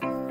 Bye.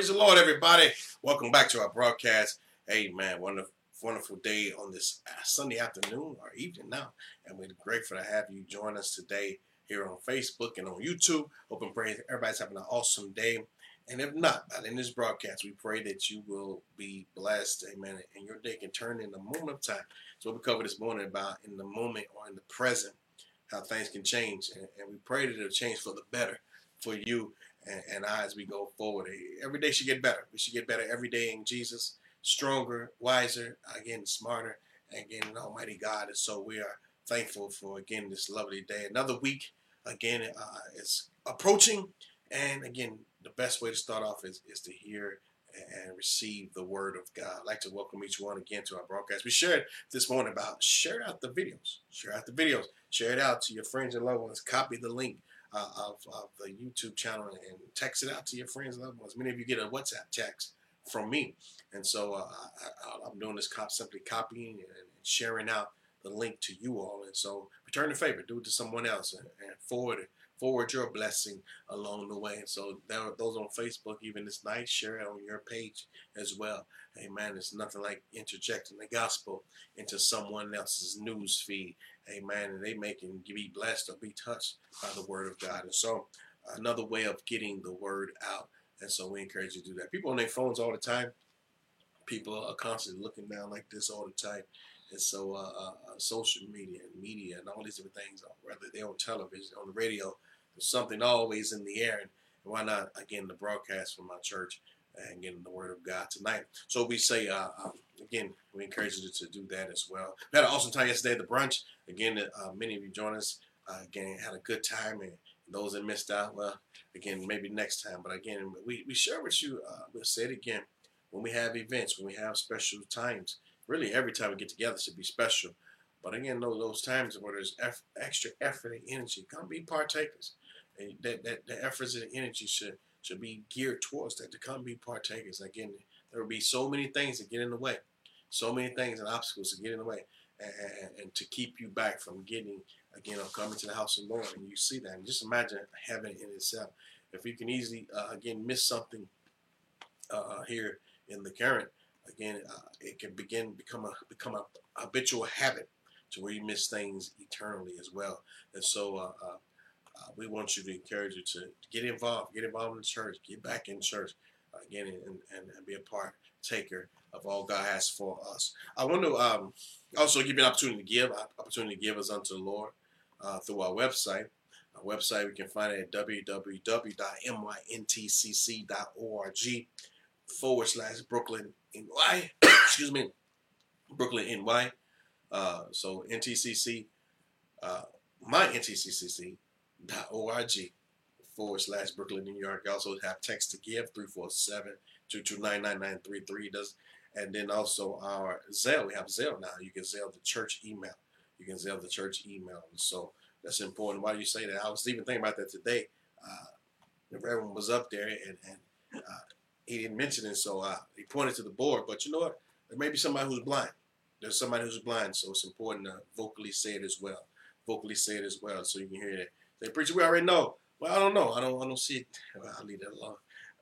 Praise the Lord, everybody. Welcome back to our broadcast. Hey, man, wonderful, wonderful day on this uh, Sunday afternoon or evening now. And we're grateful to have you join us today here on Facebook and on YouTube. Hope and pray everybody's having an awesome day. And if not, in this broadcast, we pray that you will be blessed, amen, and your day can turn in the moment of time. So we covered this morning about in the moment or in the present, how things can change. And, and we pray that it'll change for the better for you and, and I as we go forward. Every day should get better. We should get better every day in Jesus, stronger, wiser, again, smarter, and again, Almighty God. And so we are thankful for, again, this lovely day. Another week, again, uh, is approaching. And again, the best way to start off is, is to hear and receive the word of God. I'd like to welcome each one again to our broadcast. We shared this morning about share out the videos. Share out the videos. Share it out to your friends and loved ones. Copy the link uh, of, of the YouTube channel and text it out to your friends and loved ones. Many of you get a WhatsApp text from me. And so uh, I, am doing this cop, simply copying and sharing out the link to you all. And so return the favor, do it to someone else and, and forward it forward your blessing along the way. And so those on Facebook, even this night, share it on your page as well. Amen. It's nothing like interjecting the gospel into someone else's news feed. Amen. And they may can be blessed or be touched by the word of God. And so another way of getting the word out. And so we encourage you to do that. People on their phones all the time. People are constantly looking down like this all the time. And so uh, uh, uh social media and media and all these different things, whether they're on television, on the radio, there's something always in the air. And why not, again, the broadcast from my church and getting the word of God tonight. So we say, uh, um, again, we encourage you to, do that as well. We had an awesome time yesterday at the brunch. Again, uh, many of you joined us. Uh, again, had a good time. And those that missed out, well, again, maybe next time. But again, we, we share with you, uh, we'll say it again, when we have events, when we have special times, really every time we get together should be special. But again, those, those times where there's eff- extra effort and energy, come be partakers. And that, that the efforts and energy should should be geared towards that to come be partakers. Again, there will be so many things that get in the way, so many things and obstacles to get in the way, and, and, and to keep you back from getting again or coming to the house of the Lord. And you see that, and just imagine heaven in itself. If you can easily uh, again miss something uh, here in the current, again, uh, it can begin become a become a habitual habit to where you miss things eternally as well. And so uh, we want you to encourage you to get involved, get involved in the church, get back in church uh, again, and, and, and, be a part taker of all God has for us. I want to um, also give you an opportunity to give, opportunity to give us unto the Lord uh, through our website. Our website we can find it at www.myntcc.org forward slash Brooklyn NY. Excuse me, Brooklyn NY. Uh, so NTCC, uh, my NTCC org forward slash Brooklyn, New York. You also have text to give 347 229 does and then also our Zelle. We have Zelle now. You can Zelle the church email. You can Zelle the church email. So that's important. Why do you say that? I was even thinking about that today. Uh, the Reverend was up there and, and uh, he didn't mention it, so uh, he pointed to the board. But you know what? There may be somebody who's blind. There's somebody who's blind, so it's important to vocally say it as well. Vocally say it as well, so you can hear it they preach. We already know. Well, I don't know. I don't. I don't see it. Well, I'll leave that alone.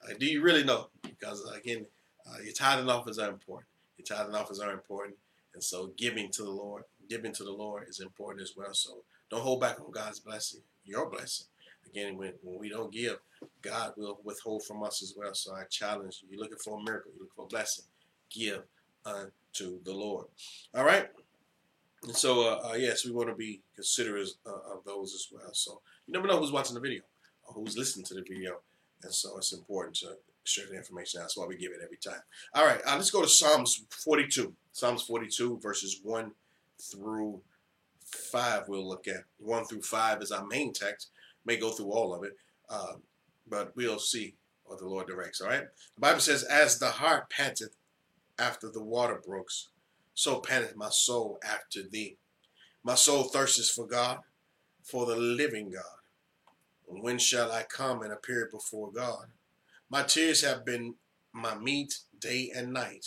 Uh, do you really know? Because again, uh, your tithing offers are important. Your tithing offers are important, and so giving to the Lord, giving to the Lord is important as well. So don't hold back on God's blessing, your blessing. Again, when, when we don't give, God will withhold from us as well. So I challenge you. You're looking for a miracle. You're looking for a blessing. Give unto the Lord. All right. And so, uh, uh, yes, we want to be considerate uh, of those as well. So you never know who's watching the video or who's listening to the video. And so it's important to share the information. That's why we give it every time. All right, uh, let's go to Psalms 42. Psalms 42, verses 1 through 5, we'll look at. 1 through 5 is our main text. May go through all of it, uh, but we'll see what the Lord directs. All right? The Bible says, As the hart panteth after the water brooks, so panteth my soul after thee. My soul thirsteth for God, for the living God. When shall I come and appear before God? My tears have been my meat day and night.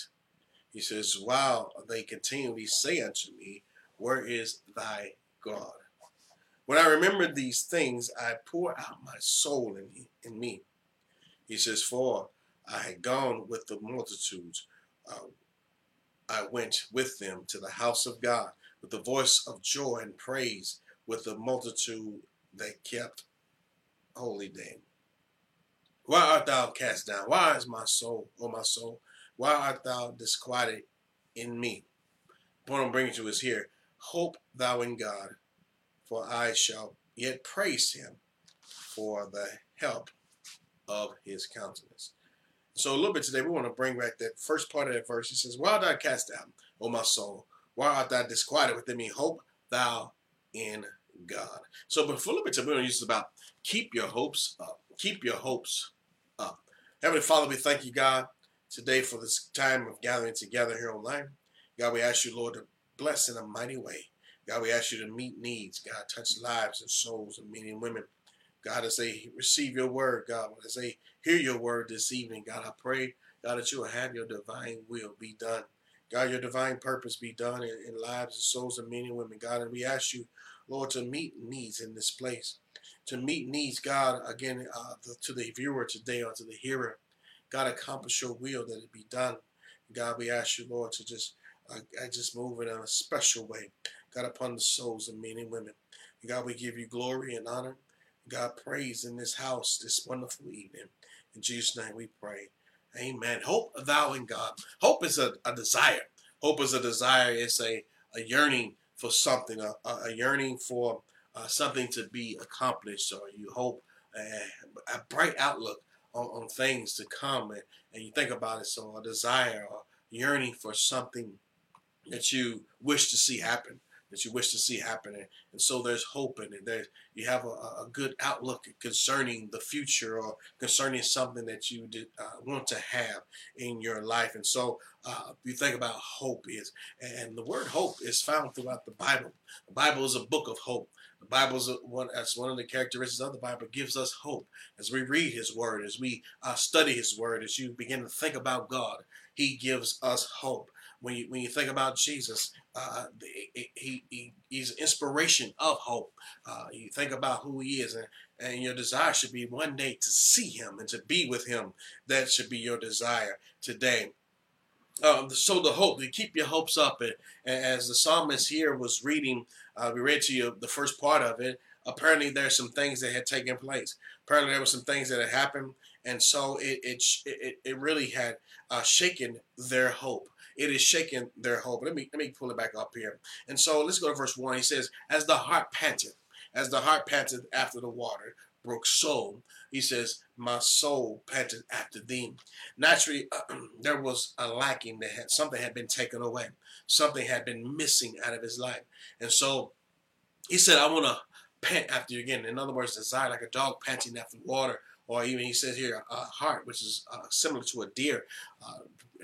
He says, while they continually say unto me, Where is thy God? When I remember these things, I pour out my soul in, in me. He says, For I had gone with the multitudes, uh, I went with them to the house of God with the voice of joy and praise with the multitude that kept holy name. Why art thou cast down? Why is my soul, O my soul, why art thou disquieted in me? The point I'm bringing to is here. Hope thou in God, for I shall yet praise him for the help of his countenance. So a little bit today, we want to bring back that first part of that verse. He says, Why art thou cast down, O my soul? Why art thou disquieted within me? Hope thou in God. So before a little bit today, we're going to use about keep your hopes up. Keep your hopes up. Heavenly Father, we thank you, God, today for this time of gathering together here online. God, we ask you, Lord, to bless in a mighty way. God, we ask you to meet needs. God, touch lives and souls of men and women. God, as they receive your word, God, as they hear your word this evening, God, I pray, God, that you will have your divine will be done. God, your divine purpose be done in, in lives and souls of men and women, God. And we ask you, Lord, to meet needs in this place. To meet needs, God, again, uh, the, to the viewer today or to the hearer. God, accomplish your will that it be done. God, we ask you, Lord, to just uh, just move in a special way, God, upon the souls of men and women. God, we give you glory and honor. God, praise in this house this wonderful evening. In Jesus' name we pray. Amen. Hope thou in God. Hope is a, a desire. Hope is a desire. It's a, a yearning for something, a, a yearning for uh, something to be accomplished, or you hope uh, a bright outlook on, on things to come, and, and, you think about it. So, a desire or yearning for something that you wish to see happen that you wish to see happening. And so there's hope in it. There, you have a, a, good outlook concerning the future or concerning something that you did, uh, want to have in your life. And so uh, you think about hope is, and the word hope is found throughout the Bible. The Bible is a book of hope. The Bible is one, as one of the characteristics of the Bible gives us hope as we read His Word, as we uh, study His Word, as you begin to think about God. He gives us hope when you when you think about Jesus, uh, he, he he's inspiration of hope. Uh, you think about who he is, and, and your desire should be one day to see him and to be with him. That should be your desire today. Um, so the hope, to keep your hopes up, and, and as the psalmist here was reading, uh, we read to you the first part of it. Apparently, there's some things that had taken place. Apparently, there were some things that had happened, and so it it it, it really had uh, shaken their hope it is shaking their hope. Let me let me pull it back up here. And so let's go to verse one. He says, "As the hart panteth, as the hart panteth after the water, broke soul." He says, "My soul panteth after thee." Naturally, uh, there was a lacking that had something had been taken away, something had been missing out of his life, and so he said, "I want to." Pant after you again. In other words, desire like a dog panting after water, or even he says here a hart, which is uh, similar to a deer, uh,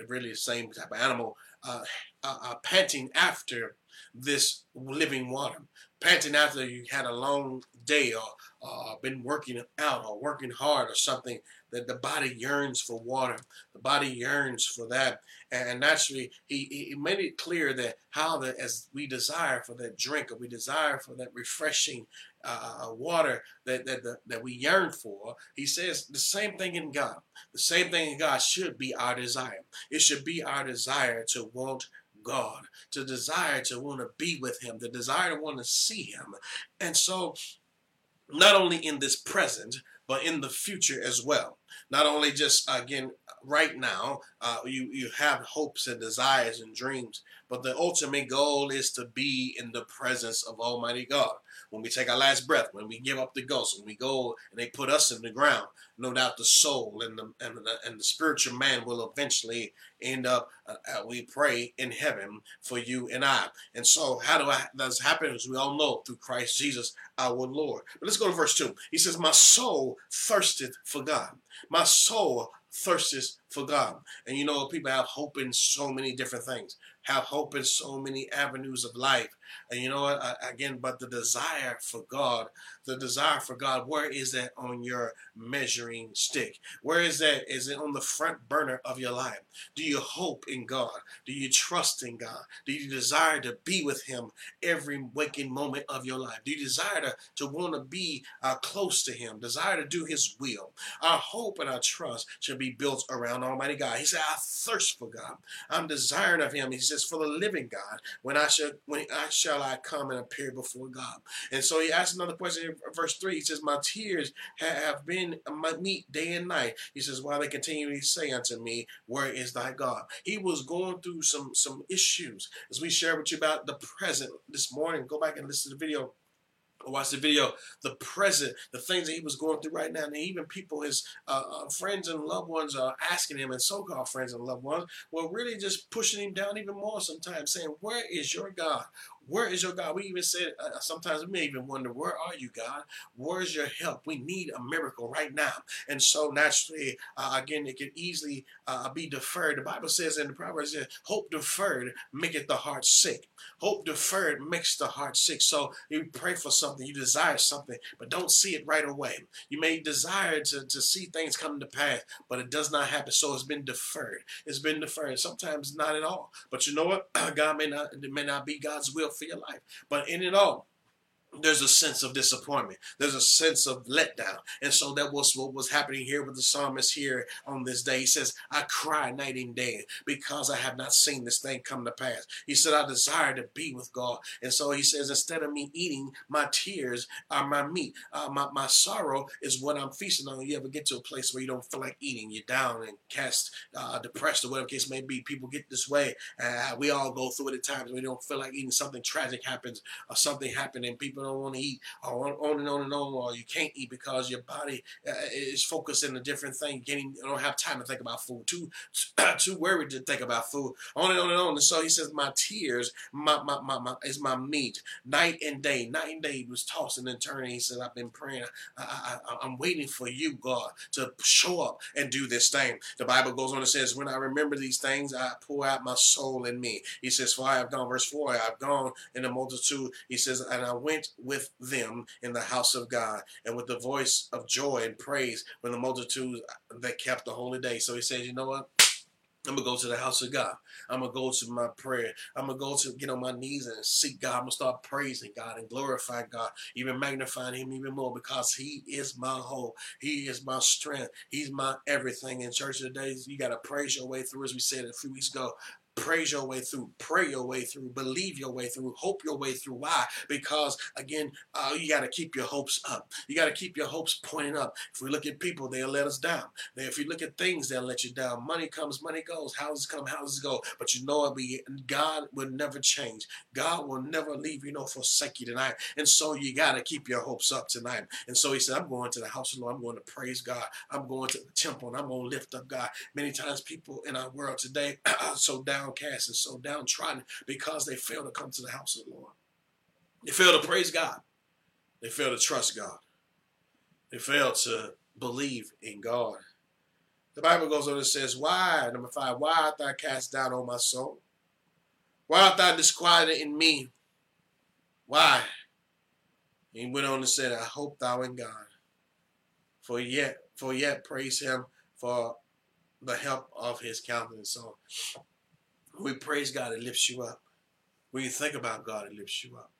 really the same type of animal, uh, uh, uh, panting after this living water, panting after you had a long day or been working out or working hard or something that the body yearns for water. The body yearns for that. And naturally, he, he made it clear that how that as we desire for that drink or we desire for that refreshing uh, uh, water that, that, that, that we yearn for, he says the same thing in God. The same thing in God should be our desire. It should be our desire to want God, to desire to want to be with Him, the desire to want to see Him. And so, not only in this present, but in the future as well. Not only just again right now, uh, you you have hopes and desires and dreams, but the ultimate goal is to be in the presence of Almighty God. When we take our last breath, when we give up the ghost, when we go and they put us in the ground, no doubt the soul and the and the, and the spiritual man will eventually end up. Uh, uh we pray in heaven for you and I. And so, how do I does happen? As we all know, through Christ Jesus our Lord. But let's go to verse two. He says, "My soul thirsteth for God. My soul thirsteth for God. And you know, people have hope in so many different things. have hope in so many avenues of life. And you know what? Again, but the desire for God, the desire for God, where is that on your measuring stick? Where is that? Is it on the front burner of your life? Do you hope in God? Do you trust in God? Do you desire to be with Him every waking moment of your life? Do you desire to, to want to be uh, close to Him? Desire to do His will? Our hope and our trust should be built around Almighty God. He said, I thirst for God. I'm desiring of Him. He says, for the living God, when I should when I shall I come and appear before God? And so he asks another question in verse 3. He says, My tears have been my meat day and night. He says, While they continually say unto me, Where is thy God? He was going through some, some issues. As we share with you about the present this morning, go back and listen to the video watch the video, the present, the things that he was going through right now, and even people, his uh, uh, friends and loved ones are asking him, and so-called friends and loved ones, were really just pushing him down even more sometimes, saying, where is your God? Where is your God? We even said, uh, sometimes we may even wonder, where are you, God? Where's your help? We need a miracle right now. And so naturally, uh, again, it can easily uh, be deferred. The Bible says in the Proverbs, hope deferred maketh the heart sick. Hope deferred makes the heart sick. So you pray for something, you desire something, but don't see it right away. You may desire to, to see things come to pass, but it does not happen. So it's been deferred. It's been deferred. Sometimes not at all. But you know what? God may not, it may not be God's will for your life. But in it all, there's a sense of disappointment. There's a sense of letdown. And so that was what was happening here with the psalmist here on this day. He says, I cry night and day because I have not seen this thing come to pass. He said, I desire to be with God. And so he says, instead of me eating, my tears are my meat. Uh, my, my sorrow is what I'm feasting on. You ever get to a place where you don't feel like eating, you're down and cast, uh, depressed or whatever case may be. People get this way. Uh, we all go through it at times. We don't feel like eating. Something tragic happens or something happened and people don't want to eat, or on, and on and on, or you can't eat because your body uh, is focused in a different thing. Getting, you don't have time to think about food. Too, too worried to think about food. On and on and on. And so he says, my tears, my, my, my, my is my meat, night and day. Night and day he was tossing and turning. He said, I've been praying. I, I, I'm waiting for you, God, to show up and do this thing. The Bible goes on and says, when I remember these things, I pour out my soul in me. He says, for I have gone, verse 4, I have gone in the multitude. He says, and I went with them in the house of God and with the voice of joy and praise when the multitude that kept the holy day. So he says, you know what? I'm gonna go to the house of God. I'm gonna go to my prayer. I'm gonna go to get on my knees and seek God. I'm gonna start praising God and glorifying God, even magnifying Him even more because He is my hope. He is my strength. He's my everything. In church today, you gotta praise your way through, as we said a few weeks ago praise your way through, pray your way through, believe your way through, hope your way through. Why? Because again, uh, you got to keep your hopes up. You got to keep your hopes pointing up. If we look at people, they'll let us down. If you look at things, they'll let you down. Money comes, money goes. Houses come, houses go. But you know what? God will never change. God will never leave you nor forsake you tonight. And so you got to keep your hopes up tonight. And so he said, I'm going to the house of the Lord. I'm going to praise God. I'm going to the temple and I'm going to lift up God. Many times people in our world today are so down downcast and so downtrodden because they fail to come to the house of the Lord. They fail to praise God. They fail to trust God. They fail to believe in God. The Bible goes on and says, Why, number five, why art thou cast down, O my soul? Why art thou disquieted in me? Why? He went on and said, I hope thou in God. For yet, for yet praise him for the help of his countenance. So when we praise God, it lifts you up. When you think about God, it lifts you up.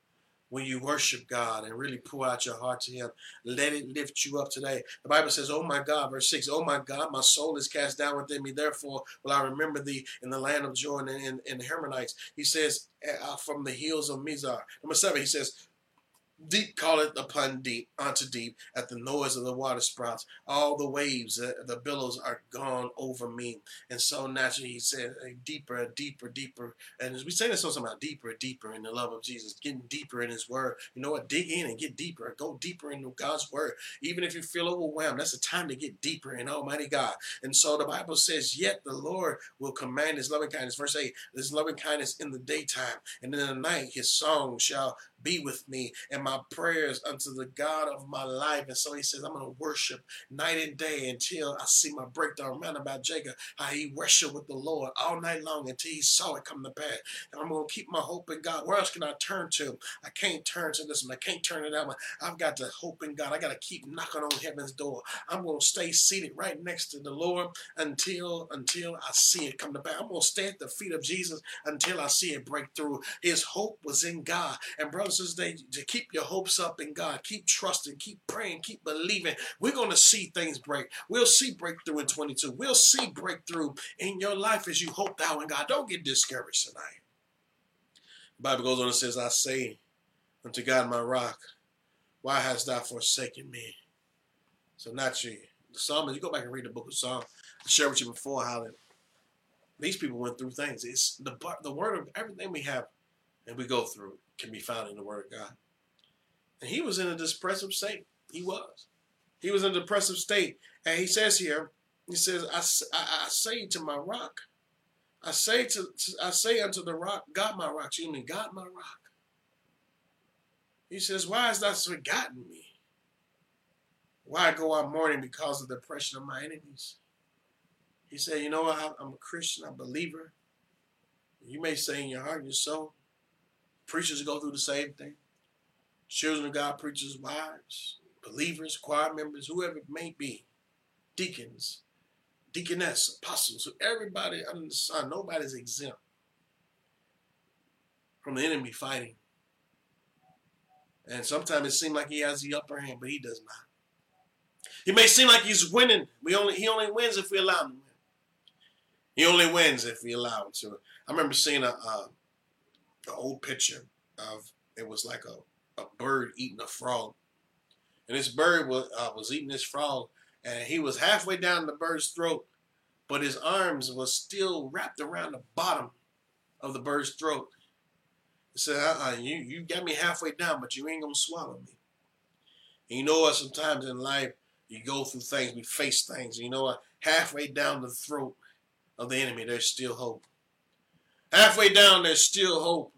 When you worship God and really pour out your heart to Him, let it lift you up today. The Bible says, Oh my God, verse 6, Oh my God, my soul is cast down within me. Therefore, will I remember thee in the land of Jordan and in, in the Hermonites. He says, uh, From the hills of Mizar. Number seven, he says, Deep calleth upon deep, unto deep, at the noise of the water sprouts. All the waves, uh, the billows are gone over me. And so naturally, he said, deeper, deeper, deeper. And as we say this also about deeper, deeper in the love of Jesus, getting deeper in his word. You know what? Dig in and get deeper. Go deeper into God's word. Even if you feel overwhelmed, that's the time to get deeper in Almighty God. And so the Bible says, Yet the Lord will command his loving kindness. Verse 8, his loving kindness in the daytime, and in the night his song shall be with me and my prayers unto the God of my life. And so he says, I'm going to worship night and day until I see my breakthrough. Remember about Jacob, how he worshiped with the Lord all night long until he saw it come to pass. And I'm going to keep my hope in God. Where else can I turn to? I can't turn to this one. I can't turn to that one. I've got to hope in God. I got to keep knocking on heaven's door. I'm going to stay seated right next to the Lord until until I see it come to pass. I'm going to stay at the feet of Jesus until I see it break through. His hope was in God. And brothers and sisters, to keep your hopes up in God, keep trusting, keep praying, keep believing. We're going to see things break. We'll see breakthrough in 22. We'll see breakthrough in your life as you hope thou in God. Don't get discouraged tonight. The Bible goes on and says, I say unto God my rock, why hast thou forsaken me? So naturally, the psalmist, you go back and read the book of Psalms. I shared with you before how that these people went through things. It's the the word of everything we have and we go through can be found in the word of God. And he was in a depressive state. He was. He was in a depressive state. And he says here, he says, I, I, I say to my rock, I say to I say unto the rock, God my rock, excuse me, God my rock. He says, Why has thou forgotten me? Why go on mourning because of the oppression of my enemies? He said, You know what? I'm a Christian, I'm a believer. You may say in your heart your soul, preachers go through the same thing. Children of God, preachers, wives, believers, choir members, whoever it may be, deacons, deaconess, apostles, everybody under the sun, nobody's exempt from the enemy fighting. And sometimes it seems like he has the upper hand, but he does not. He may seem like he's winning. We only he only wins if we allow him to win. He only wins if we allow him to. I remember seeing a, a, a old picture of it was like a, a bird eating a frog, and this bird was uh, was eating this frog, and he was halfway down the bird's throat, but his arms was still wrapped around the bottom of the bird's throat. He said, uh-uh, you, you got me halfway down, but you ain't going to swallow me. And you know what? Sometimes in life, you go through things, we face things. You know what? Halfway down the throat of the enemy, there's still hope. Halfway down, there's still hope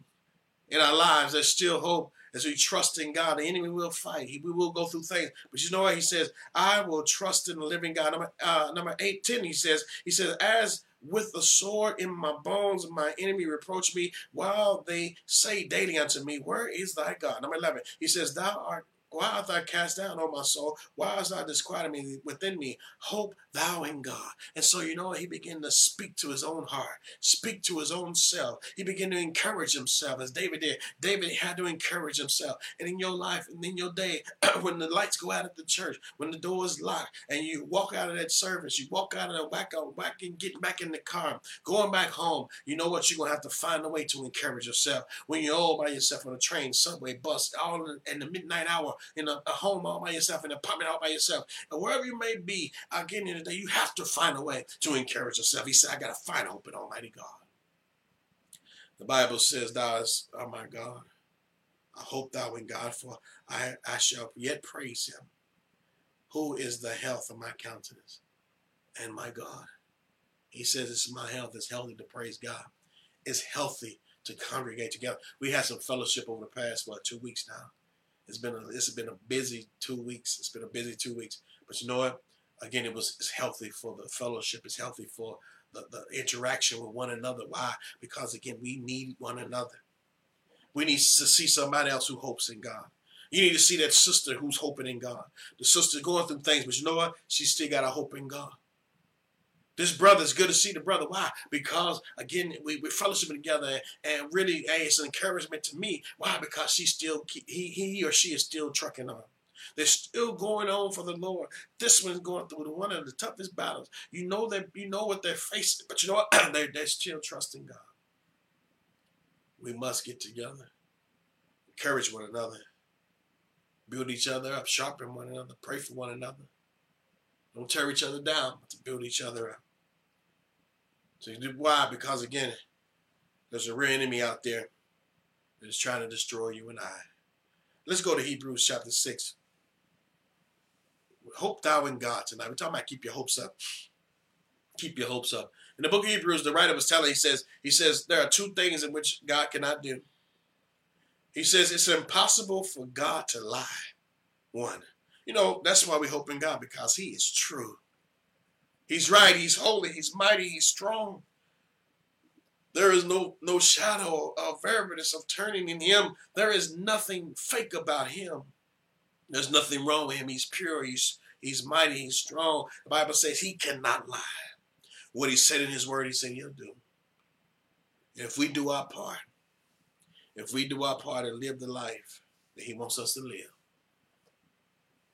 in our lives. There's still hope as we trust in God. The enemy will fight. We will go through things. But you know what? He says, I will trust in the living God. Number, uh, number 8, 10, he says, he says, as with the sword in my bones, my enemy reproach me while they say daily unto me, Where is thy God? Number 11, he says, Thou art why art thou cast down, O my soul? Why art thou disquieted me within me? Hope thou in God. And so, you know, he began to speak to his own heart, speak to his own self. He began to encourage himself as David did. David had to encourage himself. And in your life and in your day, when the lights go out at the church, when the door is locked, and you walk out of that service, you walk out of the whack out, whack and get back in the car, going back home, you know what? You're to have to find a way to encourage yourself. When you're all by yourself on a train, subway, bus, all in the midnight hour, in a, a home all by yourself, in an apartment all by yourself, and wherever you may be, again in the day, you have to find a way to encourage yourself. He said, I got to find hope in Almighty God. The Bible says, Thou is, oh my God, I hope thou in God, for I, I shall yet praise him, who is the health of my countenance and my God. He says, It's my health. It's healthy to praise God. It's healthy to congregate together. We had some fellowship over the past, what, two weeks now. It's been a, it's been a busy two weeks. It's been a busy two weeks. But you know what? Again, it was it's healthy for the fellowship. It's healthy for the, the interaction with one another. Why? Because again, we need one another. We need to see somebody else who hopes in God. You need to see that sister who's hoping in God. The sister going through things, but you know what? She still got a hope in God. This brother is good to see the brother. Why? Because again, we, we're fellowshipping together, and really, hey, it's an encouragement to me. Why? Because she still, he, he or she is still trucking on. They're still going on for the Lord. This one's going through one of the toughest battles. You know that you know what they're facing, but you know what? they're, they're still trusting God. We must get together, encourage one another, build each other up, sharpen one another, pray for one another. Don't tear each other down, but to build each other up. So why? Because again, there's a real enemy out there that is trying to destroy you and I. Let's go to Hebrews chapter 6. Hope thou in God tonight. We're talking about keep your hopes up. Keep your hopes up. In the book of Hebrews, the writer was telling, he says, he says, there are two things in which God cannot do. He says it's impossible for God to lie. One. You know, that's why we hope in God, because He is true. He's right, He's holy, He's mighty, He's strong. There is no no shadow of variableness of turning in Him. There is nothing fake about Him. There's nothing wrong with Him. He's pure, He's He's mighty, He's strong. The Bible says He cannot lie. What He said in His Word, He said He'll do. And if we do our part, if we do our part and live the life that He wants us to live,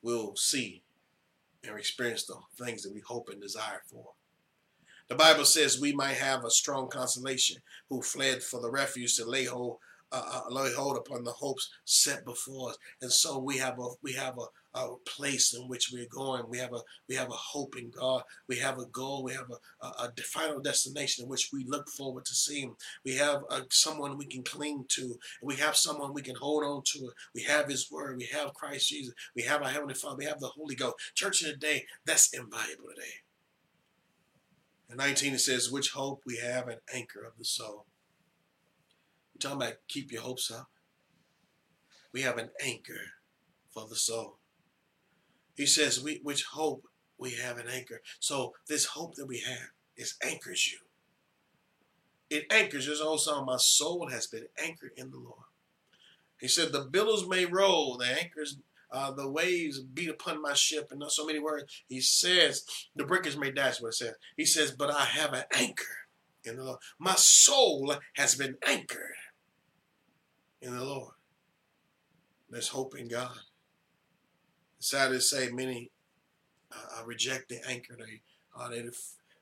we'll see and experience the things that we hope and desire for. The Bible says we might have a strong consolation who fled for the refuge to lay hold, uh, uh, lay hold upon the hopes set before us. And so we have a we have a, a place in which we're going. We have a we have a hope in God. We have a goal. We have a, a, a final destination in which we look forward to seeing. We have a, someone we can cling to. We have someone we can hold on to. We have His Word. We have Christ Jesus. We have our Heavenly Father. We have the Holy Ghost. Church in the day, that's invaluable today. In 19 it says, which hope we have an anchor of the soul. We're talking about keep your hopes up. We have an anchor for the soul. He says, we, which hope we have an anchor. So this hope that we have is anchors you. It anchors. There's old song, my soul has been anchored in the Lord. He said, the billows may roll, the anchors, uh, the waves beat upon my ship, and not so many words. He says, the breakers may dash, what it says. He says, but I have an anchor in the Lord. My soul has been anchored in the Lord. There's hope in God. Sad to say many uh, reject the anchor. They, uh, they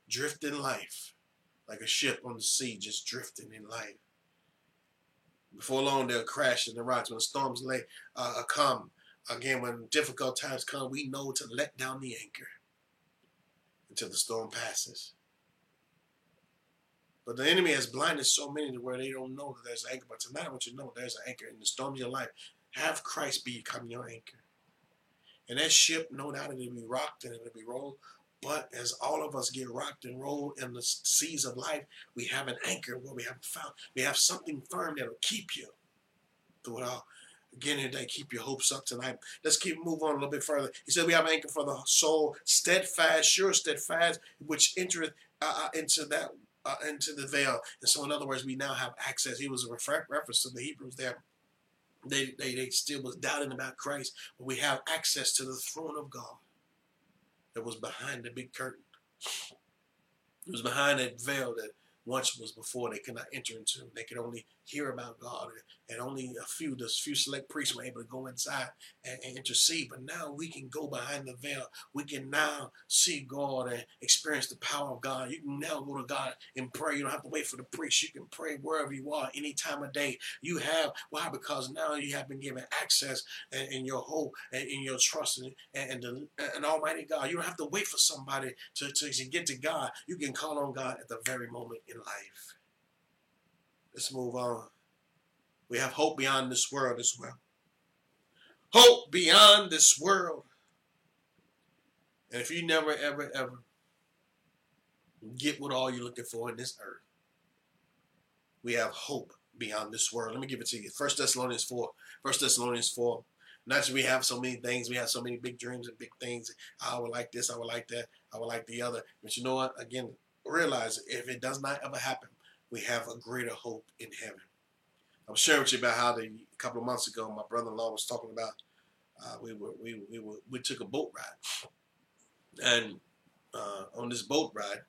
drift in life like a ship on the sea, just drifting in life. Before long, they'll crash in the rocks. When storms lay, uh, come, again, when difficult times come, we know to let down the anchor until the storm passes. But the enemy has blinded so many to where they don't know that there's an anchor. But tonight I want you to know there's an anchor in the storm of your life. Have Christ become your anchor. And that ship, no doubt, it'll be rocked and it'll be rolled. But as all of us get rocked and rolled in the seas of life, we have an anchor where we have found, we have something firm that'll keep you through it all. Again today, keep your hopes up tonight. Let's keep move on a little bit further. He said we have an anchor for the soul, steadfast, sure, steadfast, which entereth uh, uh, into that uh, into the veil. And so, in other words, we now have access. He was a reference to the Hebrews there they, they, they still was doubting about Christ, but we have access to the throne of God that was behind the big curtain. It was behind that veil that once was before they could not enter into. They could only hear about God, and only a few, the few select priests were able to go inside and, and, intercede. But now we can go behind the veil. We can now see God and experience the power of God. You can now go to God and pray. You don't have to wait for the priest. You can pray wherever you are, any time of day. You have why? Because now you have been given access and, in your hope and in your trust and and, the, and Almighty God. You don't have to wait for somebody to, to, to get to God. You can call on God at the very moment in life. Let's move on. We have hope beyond this world as well. Hope beyond this world. And if you never, ever, ever get what all you're looking for in this earth, we have hope beyond this world. Let me give it to you. First Thessalonians 4. First Thessalonians 4. Not that we have so many things, we have so many big dreams and big things. I would like this, I would like that, I would like the other. But you know what? Again, realize if it does not ever happen, we have a greater hope in heaven. I was sharing with you about how the, a couple of months ago my brother-in-law was talking about uh, we were we we were we took a boat ride, and uh, on this boat ride,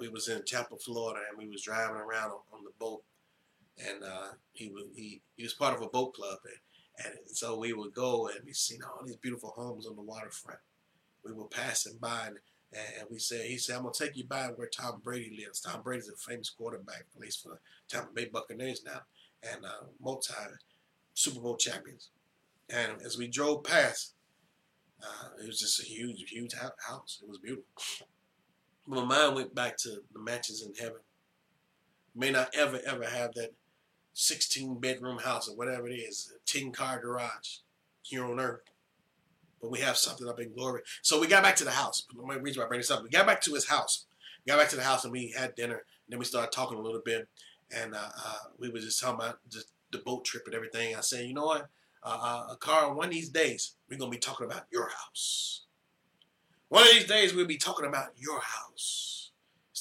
we was in Tampa, Florida, and we was driving around on, on the boat, and uh, he was he, he was part of a boat club, and, and so we would go and we seen all these beautiful homes on the waterfront. We were passing by, and and we said, he said, I'm to take you by where Tom Brady lives. Tom Brady's a famous quarterback, plays for the Tampa Bay Buccaneers now, and uh, multi Super Bowl champions. And as we drove past, uh, it was just a huge, huge house. It was beautiful. My mind went back to the mansions in heaven. May not ever, ever have that 16 bedroom house or whatever it is, a 10 car garage here on earth but we have something up in glory. So we got back to the house. The reason why I bring this up, we got back to his house. We got back to the house and we had dinner. And then we started talking a little bit, and uh, uh, we were just talking about just the boat trip and everything. I said, you know what, uh, uh, Carl, one of these days we're gonna be talking about your house. One of these days we'll be talking about your house.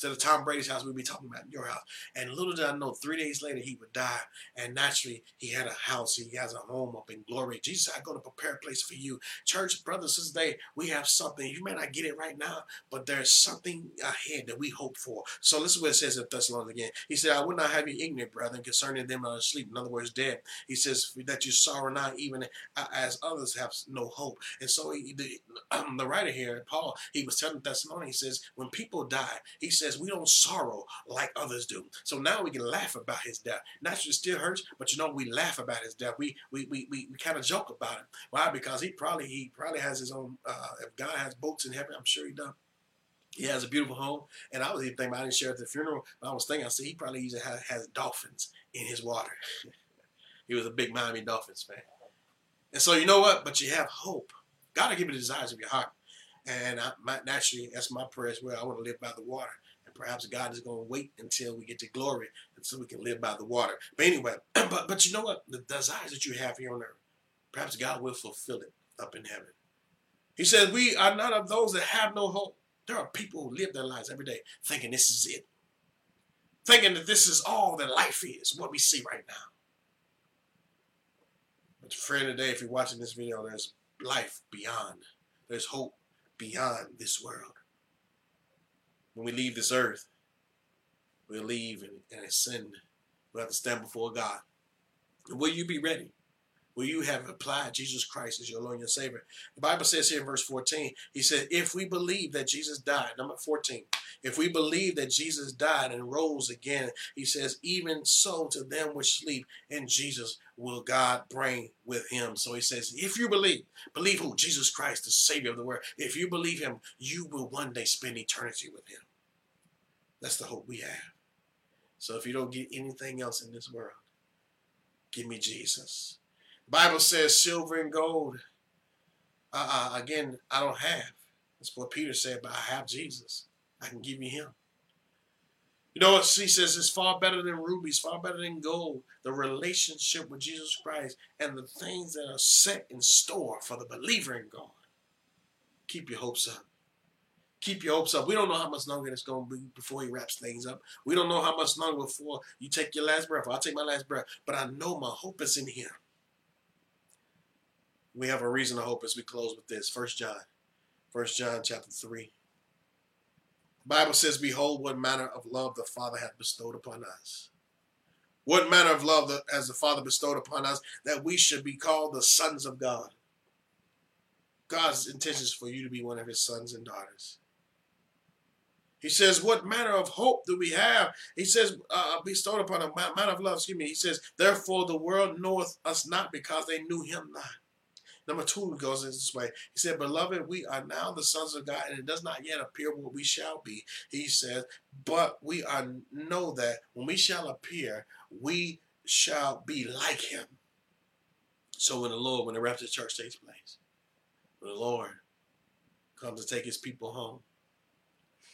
Instead of Tom Brady's house, we'd be talking about your house. And little did I know, three days later he would die. And naturally, he had a house. He has a home up in glory. Jesus, I'm going to prepare a place for you. Church, brothers, this day, we have something. You may not get it right now, but there's something ahead that we hope for. So listen what it says in Thessalonians again. He said, I would not have you ignorant, brethren, concerning them that are asleep. In other words, dead. He says, that you sorrow not even as others have no hope. And so he, the, um, the writer here, Paul, he was telling Thessalonians, he says, when people die, he said, we don't sorrow like others do. So now we can laugh about his death. Naturally, it still hurts, but you know we laugh about his death. We we we, we, we kind of joke about it. Why? Because he probably he probably has his own. Uh, if God has boats in heaven, I'm sure he does. He has a beautiful home, and I was even thinking about I didn't share at the funeral, but I was thinking I said he probably even has, has dolphins in his water. he was a big Miami Dolphins fan, and so you know what? But you have hope. God will give you the desires of your heart. And I, my, naturally, that's my prayer as well. I want to live by the water. Perhaps God is going to wait until we get to glory until we can live by the water. But anyway, but but you know what? The desires that you have here on earth, perhaps God will fulfill it up in heaven. He says, We are not of those that have no hope. There are people who live their lives every day thinking this is it, thinking that this is all that life is, what we see right now. But friend today, if you're watching this video, there's life beyond. There's hope beyond this world when we leave this earth, we'll leave and, and ascend. We'll have to stand before God. Will you be ready? Will you have applied Jesus Christ as your Lord and your Savior? The Bible says here in verse 14, he said, if we believe that Jesus died, number 14, if we believe that Jesus died and rose again, he says, even so to them which sleep in Jesus will God bring with him. So he says, if you believe, believe who? Jesus Christ, the Savior of the world. If you believe him, you will one day spend eternity with him. That's the hope we have. So if you don't get anything else in this world, give me Jesus. Bible says silver and gold. Uh, uh, again, I don't have. That's what Peter said, but I have Jesus. I can give you him. You know what he says It's far better than rubies, far better than gold. The relationship with Jesus Christ and the things that are set in store for the believer in God. Keep your hopes up. Keep your hopes up. We don't know how much longer it's going to be before he wraps things up. We don't know how much longer before you take your last breath. I'll take my last breath. But I know my hope is in him. We have a reason to hope as we close with this. First John. First John chapter 3. Bible says, Behold, what manner of love the Father hath bestowed upon us. What manner of love the, as the Father bestowed upon us that we should be called the sons of God. God's intention is for you to be one of his sons and daughters. He says, What manner of hope do we have? He says, uh, bestowed upon a manner of love, excuse me. He says, Therefore the world knoweth us not because they knew him not. Number two goes in this way. He said, Beloved, we are now the sons of God, and it does not yet appear what we shall be. He says, But we are know that when we shall appear, we shall be like him. So when the Lord, when the rapture church takes place, when the Lord comes to take his people home,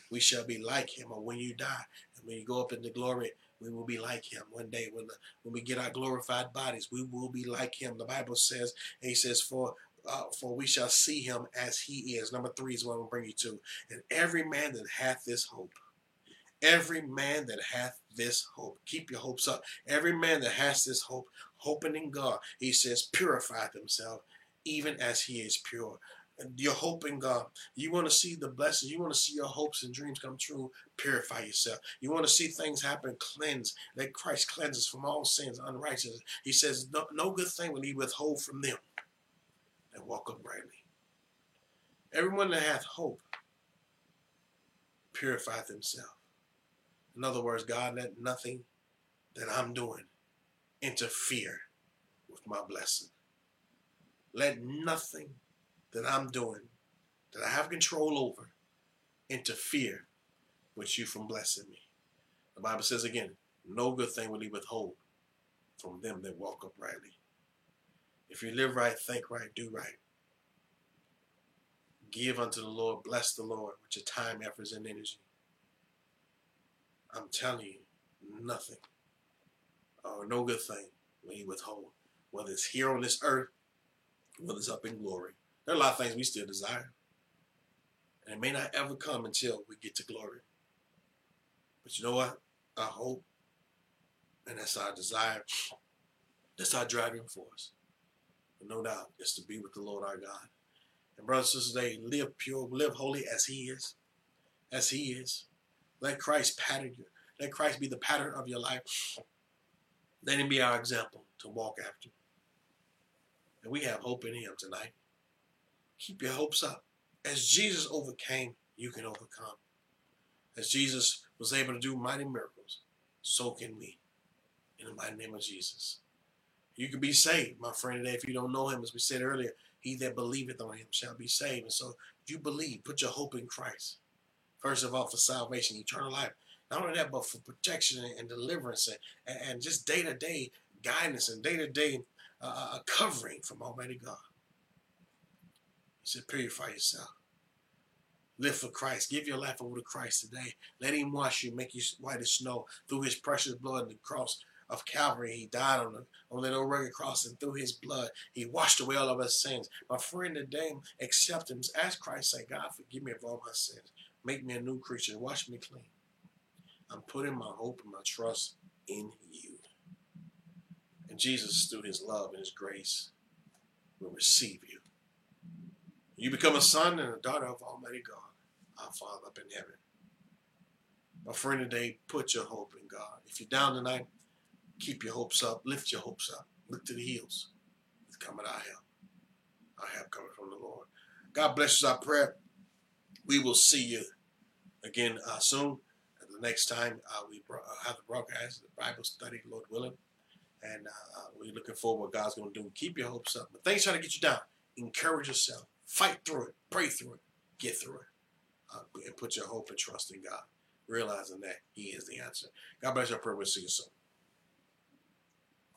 we shall be like him. Or when you die, and when you go up into glory, we will be like him one day. When when we get our glorified bodies we will be like him. The bible says and he says for uh, for we shall see him as he is. Number three is what i'm going to bring you to. And every man that hath this hope every man that hath this hope keep your hopes up. Every man that has this hope hoping in god he says purify himself even as he is pure your hope in God. You want to see the blessings. You want to see your hopes and dreams come true. Purify yourself. You want to see things happen. Cleanse. Let Christ cleanse us from all sins, unrighteousness. He says, no, no good thing will he withhold from them that walk uprightly. Everyone that hath hope purifieth himself. In other words, God, let nothing that I'm doing interfere with my blessing. Let nothing that I'm doing, that I have control over, interfere with you from blessing me. The Bible says again, no good thing will he withhold from them that walk uprightly. If you live right, think right, do right. Give unto the Lord, bless the Lord with your time, efforts, and energy. I'm telling you, nothing or no good thing will He withhold, whether it's here on this earth, whether it's up in glory. There are a lot of things we still desire. And it may not ever come until we get to glory. But you know what? Our hope, and that's our desire, that's our driving force. But no doubt, it's to be with the Lord our God. And brothers and sisters, they live pure, live holy as He is. As He is. Let Christ pattern you. Let Christ be the pattern of your life. Let Him be our example to walk after. And we have hope in Him tonight. Keep your hopes up. As Jesus overcame, you can overcome. As Jesus was able to do mighty miracles, so can we. In the mighty name of Jesus. You can be saved, my friend, today if you don't know him, as we said earlier. He that believeth on him shall be saved. And so you believe, put your hope in Christ. First of all, for salvation, eternal life. Not only that, but for protection and deliverance and, and just day to day guidance and day to day covering from Almighty God. Said, purify yourself. Live for Christ. Give your life over to Christ today. Let Him wash you, make you white as snow through His precious blood on the cross of Calvary. He died on the on old rugged cross, and through His blood, He washed away all of our sins. My friend, today, accept Him. Ask Christ, say, God, forgive me of all my sins. Make me a new creature. Wash me clean. I'm putting my hope and my trust in you. And Jesus, through His love and His grace, will receive you. You become a son and a daughter of Almighty God, our Father up in heaven. My friend today, put your hope in God. If you're down tonight, keep your hopes up. Lift your hopes up. Look to the hills. It's coming our help. Our help coming from the Lord. God bless you, our prayer. We will see you again uh, soon. The next time uh, we uh, have the broadcast, the Bible study, Lord willing. And uh, uh, we're looking forward what God's going to do. Keep your hopes up. But things trying to get you down. Encourage yourself. Fight through it. Pray through it. Get through it. Uh, and put your hope and trust in God, realizing that He is the answer. God bless your prayer. We'll see you soon.